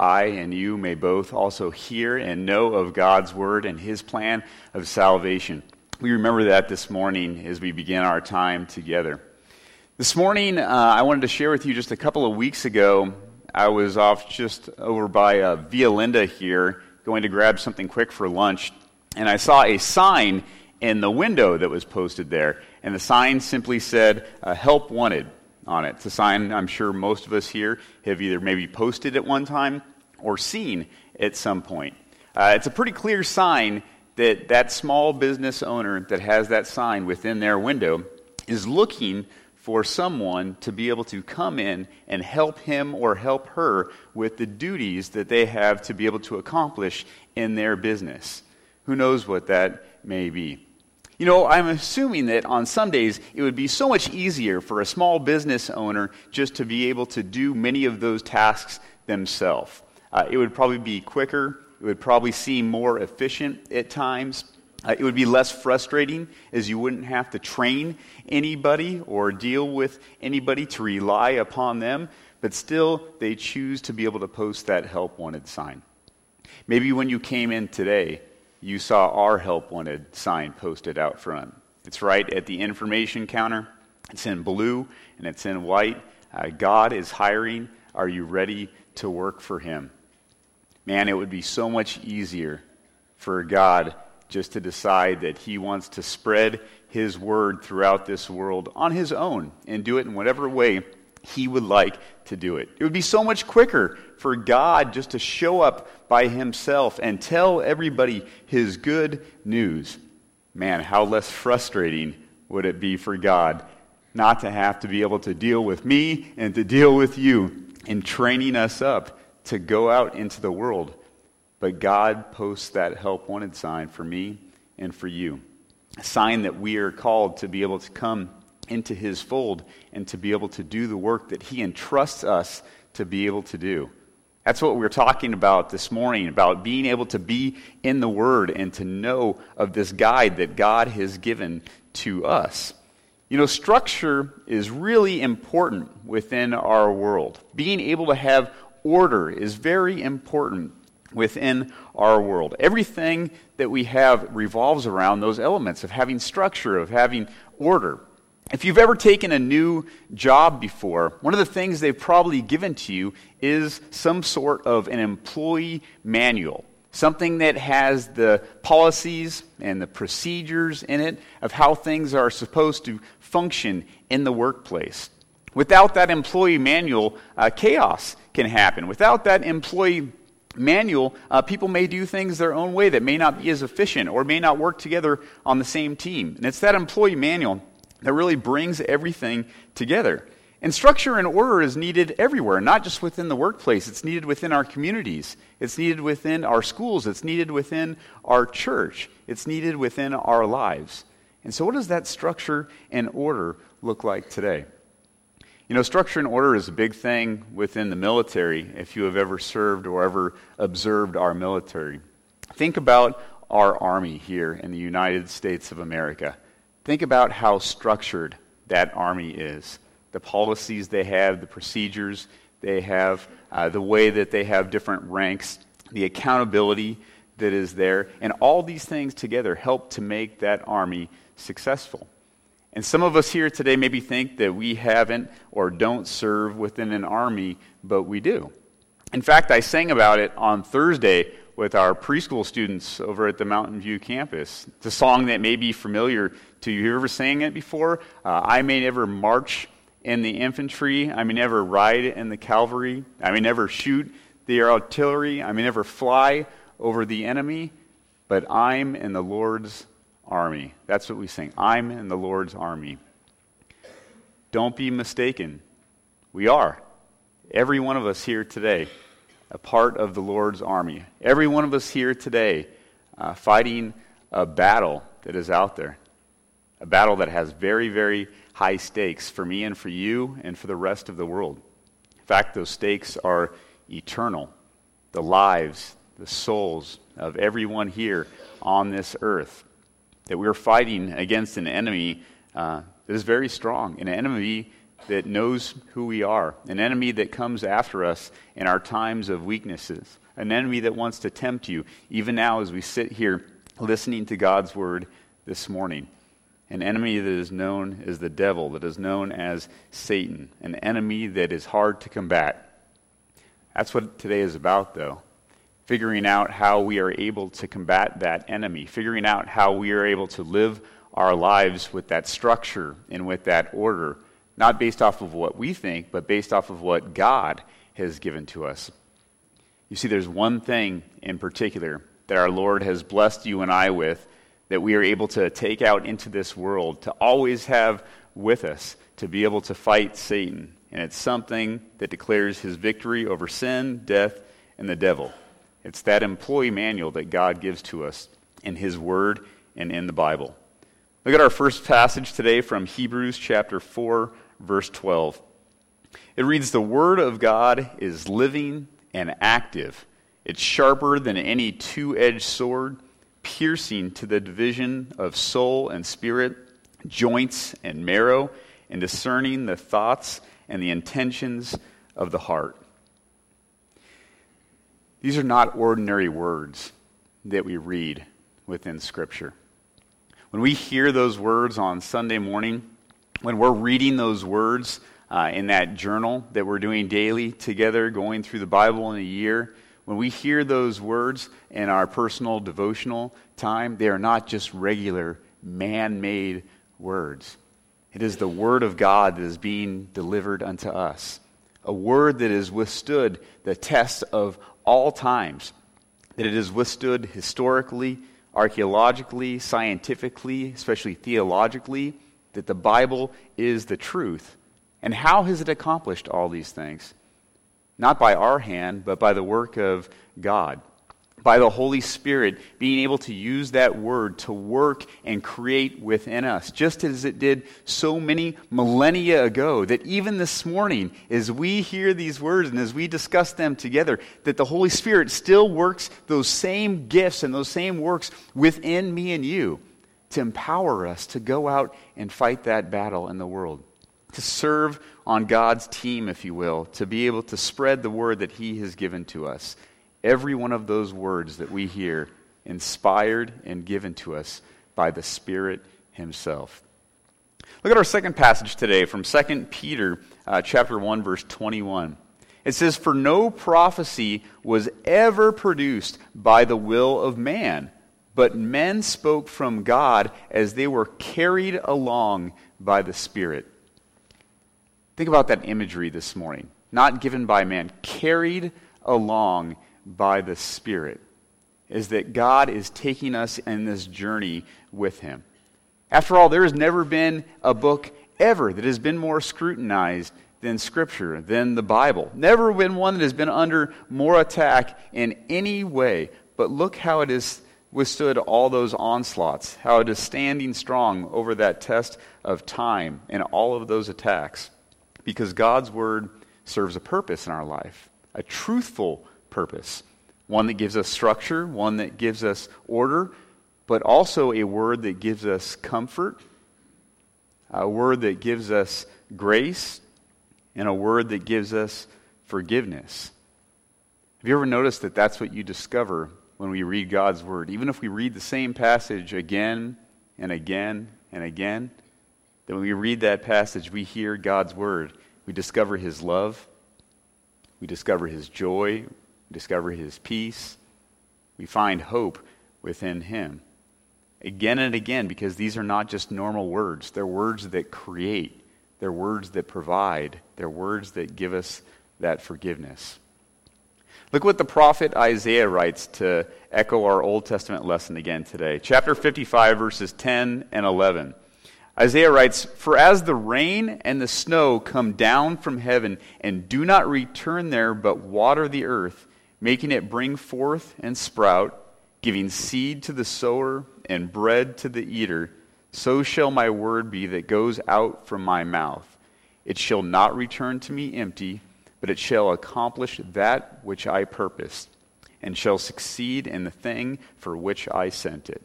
I and you may both also hear and know of God's word and his plan of salvation. We remember that this morning as we begin our time together. This morning, uh, I wanted to share with you just a couple of weeks ago. I was off just over by uh, Via Linda here, going to grab something quick for lunch, and I saw a sign in the window that was posted there. And the sign simply said, uh, Help Wanted on it. It's a sign I'm sure most of us here have either maybe posted at one time or seen at some point. Uh, it's a pretty clear sign that that small business owner that has that sign within their window is looking for someone to be able to come in and help him or help her with the duties that they have to be able to accomplish in their business. Who knows what that may be? You know, I'm assuming that on Sundays it would be so much easier for a small business owner just to be able to do many of those tasks themselves. Uh, it would probably be quicker, it would probably seem more efficient at times. Uh, it would be less frustrating as you wouldn't have to train anybody or deal with anybody to rely upon them, but still they choose to be able to post that help wanted sign. Maybe when you came in today, you saw our help wanted sign posted out front. It's right at the information counter. It's in blue and it's in white. Uh, God is hiring. Are you ready to work for Him? Man, it would be so much easier for God just to decide that He wants to spread His word throughout this world on His own and do it in whatever way He would like to do it. It would be so much quicker for God just to show up by himself and tell everybody his good news. Man, how less frustrating would it be for God not to have to be able to deal with me and to deal with you in training us up to go out into the world. But God posts that help wanted sign for me and for you. A sign that we are called to be able to come into his fold and to be able to do the work that he entrusts us to be able to do. That's what we are talking about this morning about being able to be in the Word and to know of this guide that God has given to us. You know, structure is really important within our world. Being able to have order is very important within our world. Everything that we have revolves around those elements of having structure, of having order. If you've ever taken a new job before, one of the things they've probably given to you is some sort of an employee manual, something that has the policies and the procedures in it of how things are supposed to function in the workplace. Without that employee manual, uh, chaos can happen. Without that employee manual, uh, people may do things their own way that may not be as efficient or may not work together on the same team. And it's that employee manual that really brings everything together. And structure and order is needed everywhere, not just within the workplace. It's needed within our communities. It's needed within our schools. It's needed within our church. It's needed within our lives. And so, what does that structure and order look like today? You know, structure and order is a big thing within the military, if you have ever served or ever observed our military. Think about our army here in the United States of America. Think about how structured that army is the policies they have, the procedures they have, uh, the way that they have different ranks, the accountability that is there. And all these things together help to make that army successful. And some of us here today maybe think that we haven't or don't serve within an army, but we do. In fact, I sang about it on Thursday with our preschool students over at the Mountain View campus. It's a song that may be familiar to you. You ever sang it before? Uh, I may never march in the infantry. I may never ride in the cavalry. I may never shoot the artillery. I may never fly over the enemy, but I'm in the Lord's army. That's what we sing. I'm in the Lord's army. Don't be mistaken. We are. Every one of us here today a part of the Lord's army. Every one of us here today uh, fighting a battle that is out there, a battle that has very, very high stakes for me and for you and for the rest of the world. In fact, those stakes are eternal. The lives, the souls of everyone here on this earth. That we're fighting against an enemy uh, that is very strong, an enemy that knows who we are, an enemy that comes after us in our times of weaknesses, an enemy that wants to tempt you, even now as we sit here listening to God's word this morning. An enemy that is known as the devil, that is known as Satan, an enemy that is hard to combat. That's what today is about, though. Figuring out how we are able to combat that enemy, figuring out how we are able to live our lives with that structure and with that order, not based off of what we think, but based off of what God has given to us. You see, there's one thing in particular that our Lord has blessed you and I with that we are able to take out into this world, to always have with us, to be able to fight Satan. And it's something that declares his victory over sin, death, and the devil. It's that employee manual that God gives to us in his word and in the Bible. Look at our first passage today from Hebrews chapter 4, verse 12. It reads The word of God is living and active it's sharper than any two edged sword, piercing to the division of soul and spirit, joints and marrow, and discerning the thoughts and the intentions of the heart. These are not ordinary words that we read within Scripture. When we hear those words on Sunday morning, when we're reading those words uh, in that journal that we're doing daily together, going through the Bible in a year, when we hear those words in our personal devotional time, they are not just regular man made words. It is the Word of God that is being delivered unto us, a Word that has withstood the test of all times, that it has withstood historically, archaeologically, scientifically, especially theologically, that the Bible is the truth. And how has it accomplished all these things? not by our hand, but by the work of God. By the Holy Spirit being able to use that word to work and create within us, just as it did so many millennia ago. That even this morning, as we hear these words and as we discuss them together, that the Holy Spirit still works those same gifts and those same works within me and you to empower us to go out and fight that battle in the world to serve on God's team, if you will, to be able to spread the word that He has given to us. Every one of those words that we hear, inspired and given to us by the Spirit Himself. Look at our second passage today from 2 Peter uh, chapter 1 verse 21. It says for no prophecy was ever produced by the will of man, but men spoke from God as they were carried along by the Spirit. Think about that imagery this morning. Not given by man, carried along by the Spirit. Is that God is taking us in this journey with Him. After all, there has never been a book ever that has been more scrutinized than Scripture, than the Bible. Never been one that has been under more attack in any way. But look how it has withstood all those onslaughts, how it is standing strong over that test of time and all of those attacks because God's word serves a purpose in our life, a truthful purpose, one that gives us structure, one that gives us order, but also a word that gives us comfort, a word that gives us grace, and a word that gives us forgiveness. Have you ever noticed that that's what you discover when we read God's word? Even if we read the same passage again and again and again, that when we read that passage, we hear God's word. We discover his love. We discover his joy. Discover his peace. We find hope within him. Again and again, because these are not just normal words, they're words that create, they're words that provide, they're words that give us that forgiveness. Look what the prophet Isaiah writes to echo our Old Testament lesson again today. Chapter 55, verses 10 and 11. Isaiah writes, For as the rain and the snow come down from heaven and do not return there, but water the earth, making it bring forth and sprout, giving seed to the sower and bread to the eater, so shall my word be that goes out from my mouth. It shall not return to me empty, but it shall accomplish that which I purposed, and shall succeed in the thing for which I sent it.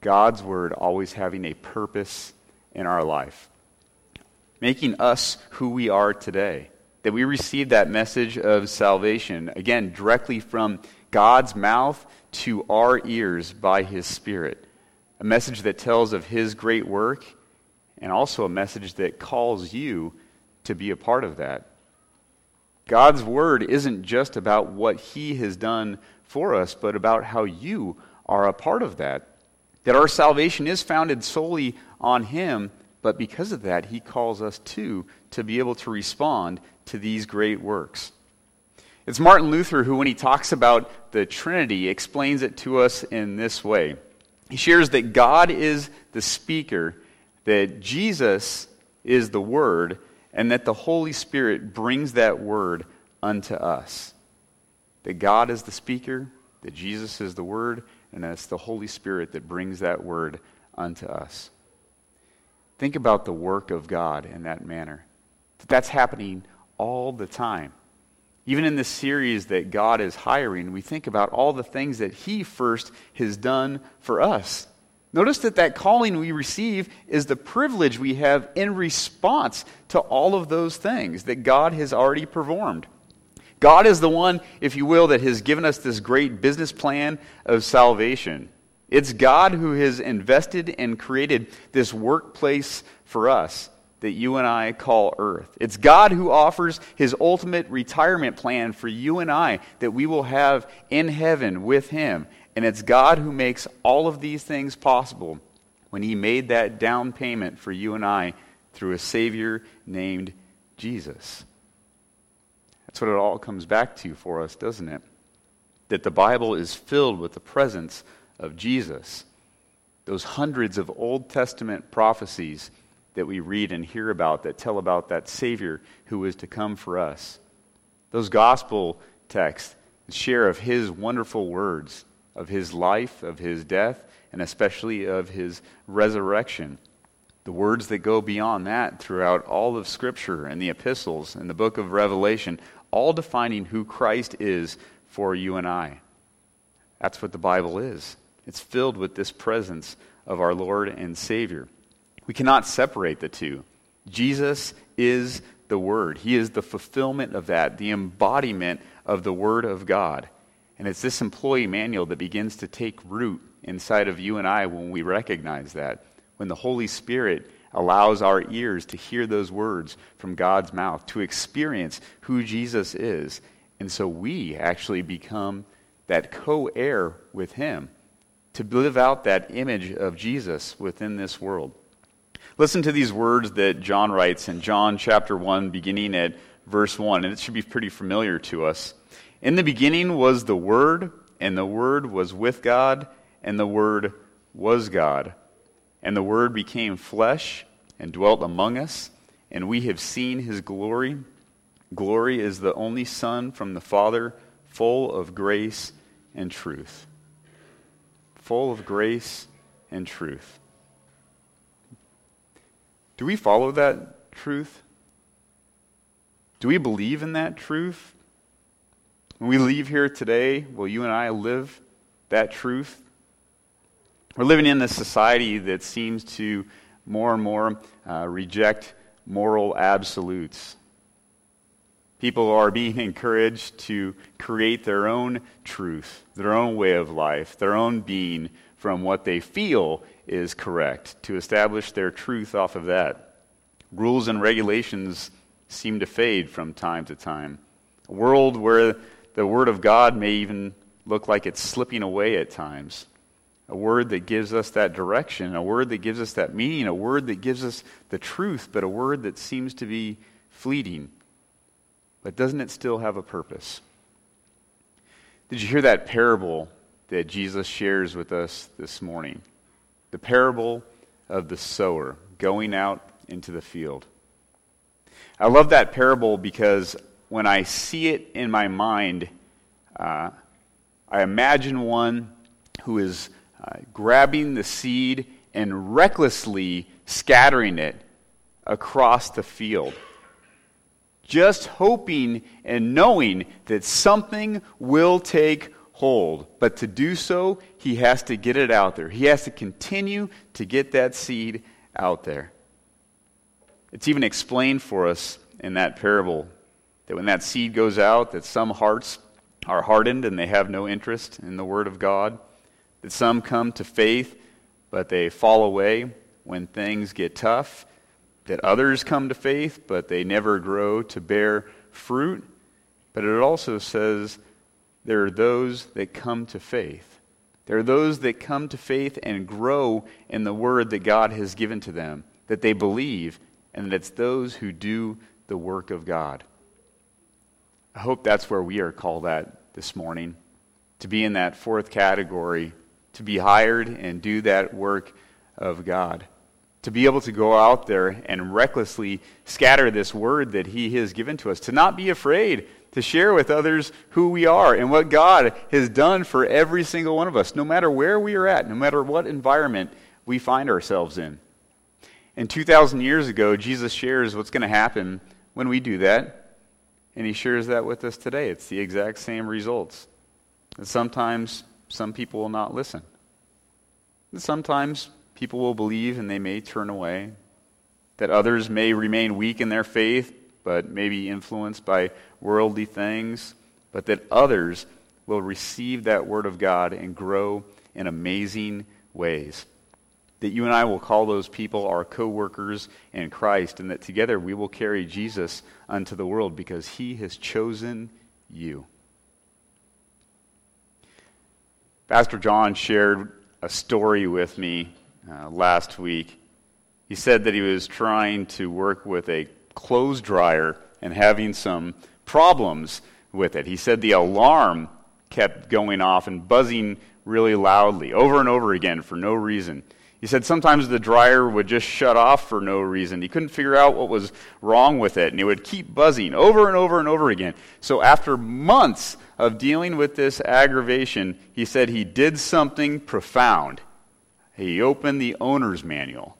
God's word always having a purpose in our life. making us who we are today. That we receive that message of salvation, again, directly from God's mouth to our ears by His Spirit. A message that tells of His great work, and also a message that calls you to be a part of that. God's Word isn't just about what He has done for us, but about how you are a part of that. That our salvation is founded solely on Him, but because of that, He calls us too to be able to respond to these great works. It's Martin Luther who, when he talks about the Trinity, explains it to us in this way. He shares that God is the speaker, that Jesus is the Word, and that the Holy Spirit brings that Word unto us. That God is the speaker, that Jesus is the Word, and that it's the Holy Spirit that brings that Word unto us. Think about the work of God in that manner. That's happening all the time. Even in this series that God is hiring, we think about all the things that He first has done for us. Notice that that calling we receive is the privilege we have in response to all of those things that God has already performed. God is the one, if you will, that has given us this great business plan of salvation. It's God who has invested and created this workplace for us that you and I call earth. It's God who offers his ultimate retirement plan for you and I that we will have in heaven with him. And it's God who makes all of these things possible when he made that down payment for you and I through a Savior named Jesus. That's what it all comes back to for us, doesn't it? That the Bible is filled with the presence of Jesus. Those hundreds of Old Testament prophecies that we read and hear about that tell about that Savior who is to come for us. Those gospel texts share of His wonderful words, of His life, of His death, and especially of His resurrection. The words that go beyond that throughout all of Scripture and the epistles and the book of Revelation, all defining who Christ is for you and I. That's what the Bible is. It's filled with this presence of our Lord and Savior. We cannot separate the two. Jesus is the Word, He is the fulfillment of that, the embodiment of the Word of God. And it's this employee manual that begins to take root inside of you and I when we recognize that. When the Holy Spirit allows our ears to hear those words from God's mouth, to experience who Jesus is. And so we actually become that co heir with Him, to live out that image of Jesus within this world. Listen to these words that John writes in John chapter 1, beginning at verse 1, and it should be pretty familiar to us. In the beginning was the Word, and the Word was with God, and the Word was God. And the Word became flesh and dwelt among us, and we have seen his glory. Glory is the only Son from the Father, full of grace and truth. Full of grace and truth. Do we follow that truth? Do we believe in that truth? When we leave here today, will you and I live that truth? We're living in a society that seems to more and more uh, reject moral absolutes. People are being encouraged to create their own truth, their own way of life, their own being from what they feel is correct, to establish their truth off of that. Rules and regulations seem to fade from time to time. A world where the Word of God may even look like it's slipping away at times. A word that gives us that direction, a word that gives us that meaning, a word that gives us the truth, but a word that seems to be fleeting. But doesn't it still have a purpose? Did you hear that parable that Jesus shares with us this morning? the parable of the sower going out into the field. I love that parable because when I see it in my mind, uh, I imagine one who is uh, grabbing the seed and recklessly scattering it across the field. Just hoping and knowing that something will take hold. But to do so, he has to get it out there. He has to continue to get that seed out there. It's even explained for us in that parable that when that seed goes out, that some hearts are hardened and they have no interest in the Word of God, that some come to faith but they fall away when things get tough, that others come to faith but they never grow to bear fruit. But it also says there are those that come to faith. There are those that come to faith and grow in the word that God has given to them, that they believe, and that it's those who do the work of God. I hope that's where we are called at this morning to be in that fourth category, to be hired and do that work of God. To be able to go out there and recklessly scatter this word that He has given to us. To not be afraid to share with others who we are and what God has done for every single one of us, no matter where we are at, no matter what environment we find ourselves in. And 2,000 years ago, Jesus shares what's going to happen when we do that and he shares that with us today. It's the exact same results. And sometimes some people will not listen. And sometimes people will believe and they may turn away. That others may remain weak in their faith, but maybe influenced by worldly things. But that others will receive that word of God and grow in amazing ways that you and I will call those people our co workers in Christ, and that together we will carry Jesus unto the world because he has chosen you. Pastor John shared a story with me uh, last week. He said that he was trying to work with a clothes dryer and having some problems with it. He said the alarm kept going off and buzzing really loudly over and over again for no reason. He said sometimes the dryer would just shut off for no reason. He couldn't figure out what was wrong with it, and it would keep buzzing over and over and over again. So, after months of dealing with this aggravation, he said he did something profound. He opened the owner's manual.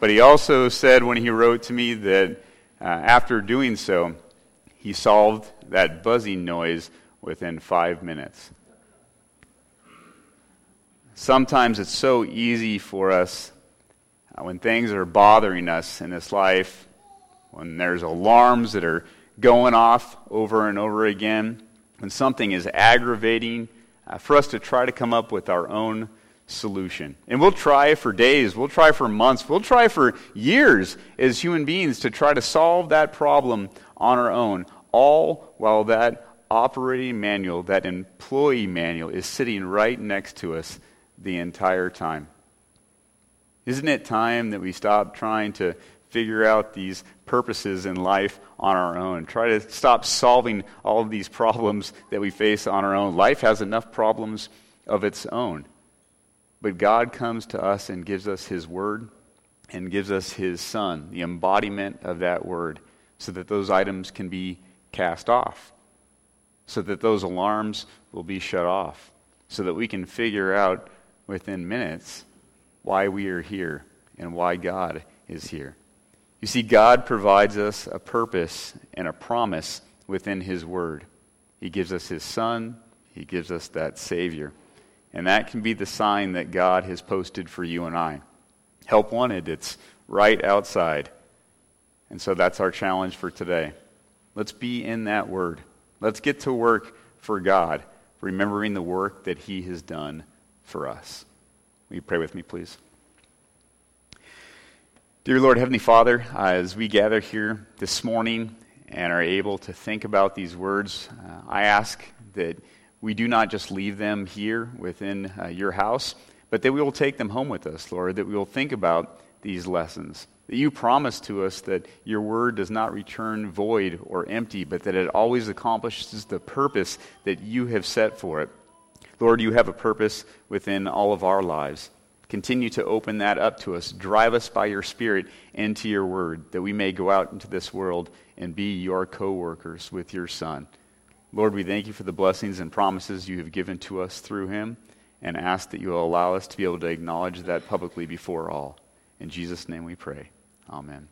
but he also said when he wrote to me that uh, after doing so, he solved that buzzing noise within five minutes. Sometimes it's so easy for us uh, when things are bothering us in this life, when there's alarms that are going off over and over again, when something is aggravating, uh, for us to try to come up with our own solution. And we'll try for days, we'll try for months, we'll try for years as human beings to try to solve that problem on our own, all while that operating manual, that employee manual, is sitting right next to us the entire time. Isn't it time that we stop trying to figure out these purposes in life on our own? Try to stop solving all of these problems that we face on our own. Life has enough problems of its own. But God comes to us and gives us His Word and gives us His Son, the embodiment of that Word, so that those items can be cast off, so that those alarms will be shut off, so that we can figure out within minutes why we are here and why God is here. You see, God provides us a purpose and a promise within His Word. He gives us His Son, He gives us that Savior. And that can be the sign that God has posted for you and I. Help wanted, it's right outside. And so that's our challenge for today. Let's be in that Word. Let's get to work for God, remembering the work that He has done for us. Will you pray with me, please? Dear Lord, Heavenly Father, uh, as we gather here this morning and are able to think about these words, uh, I ask that we do not just leave them here within uh, your house, but that we will take them home with us, Lord, that we will think about these lessons. That you promise to us that your word does not return void or empty, but that it always accomplishes the purpose that you have set for it. Lord, you have a purpose within all of our lives. Continue to open that up to us. Drive us by your Spirit into your word, that we may go out into this world and be your co workers with your Son. Lord, we thank you for the blessings and promises you have given to us through him and ask that you will allow us to be able to acknowledge that publicly before all. In Jesus' name we pray. Amen.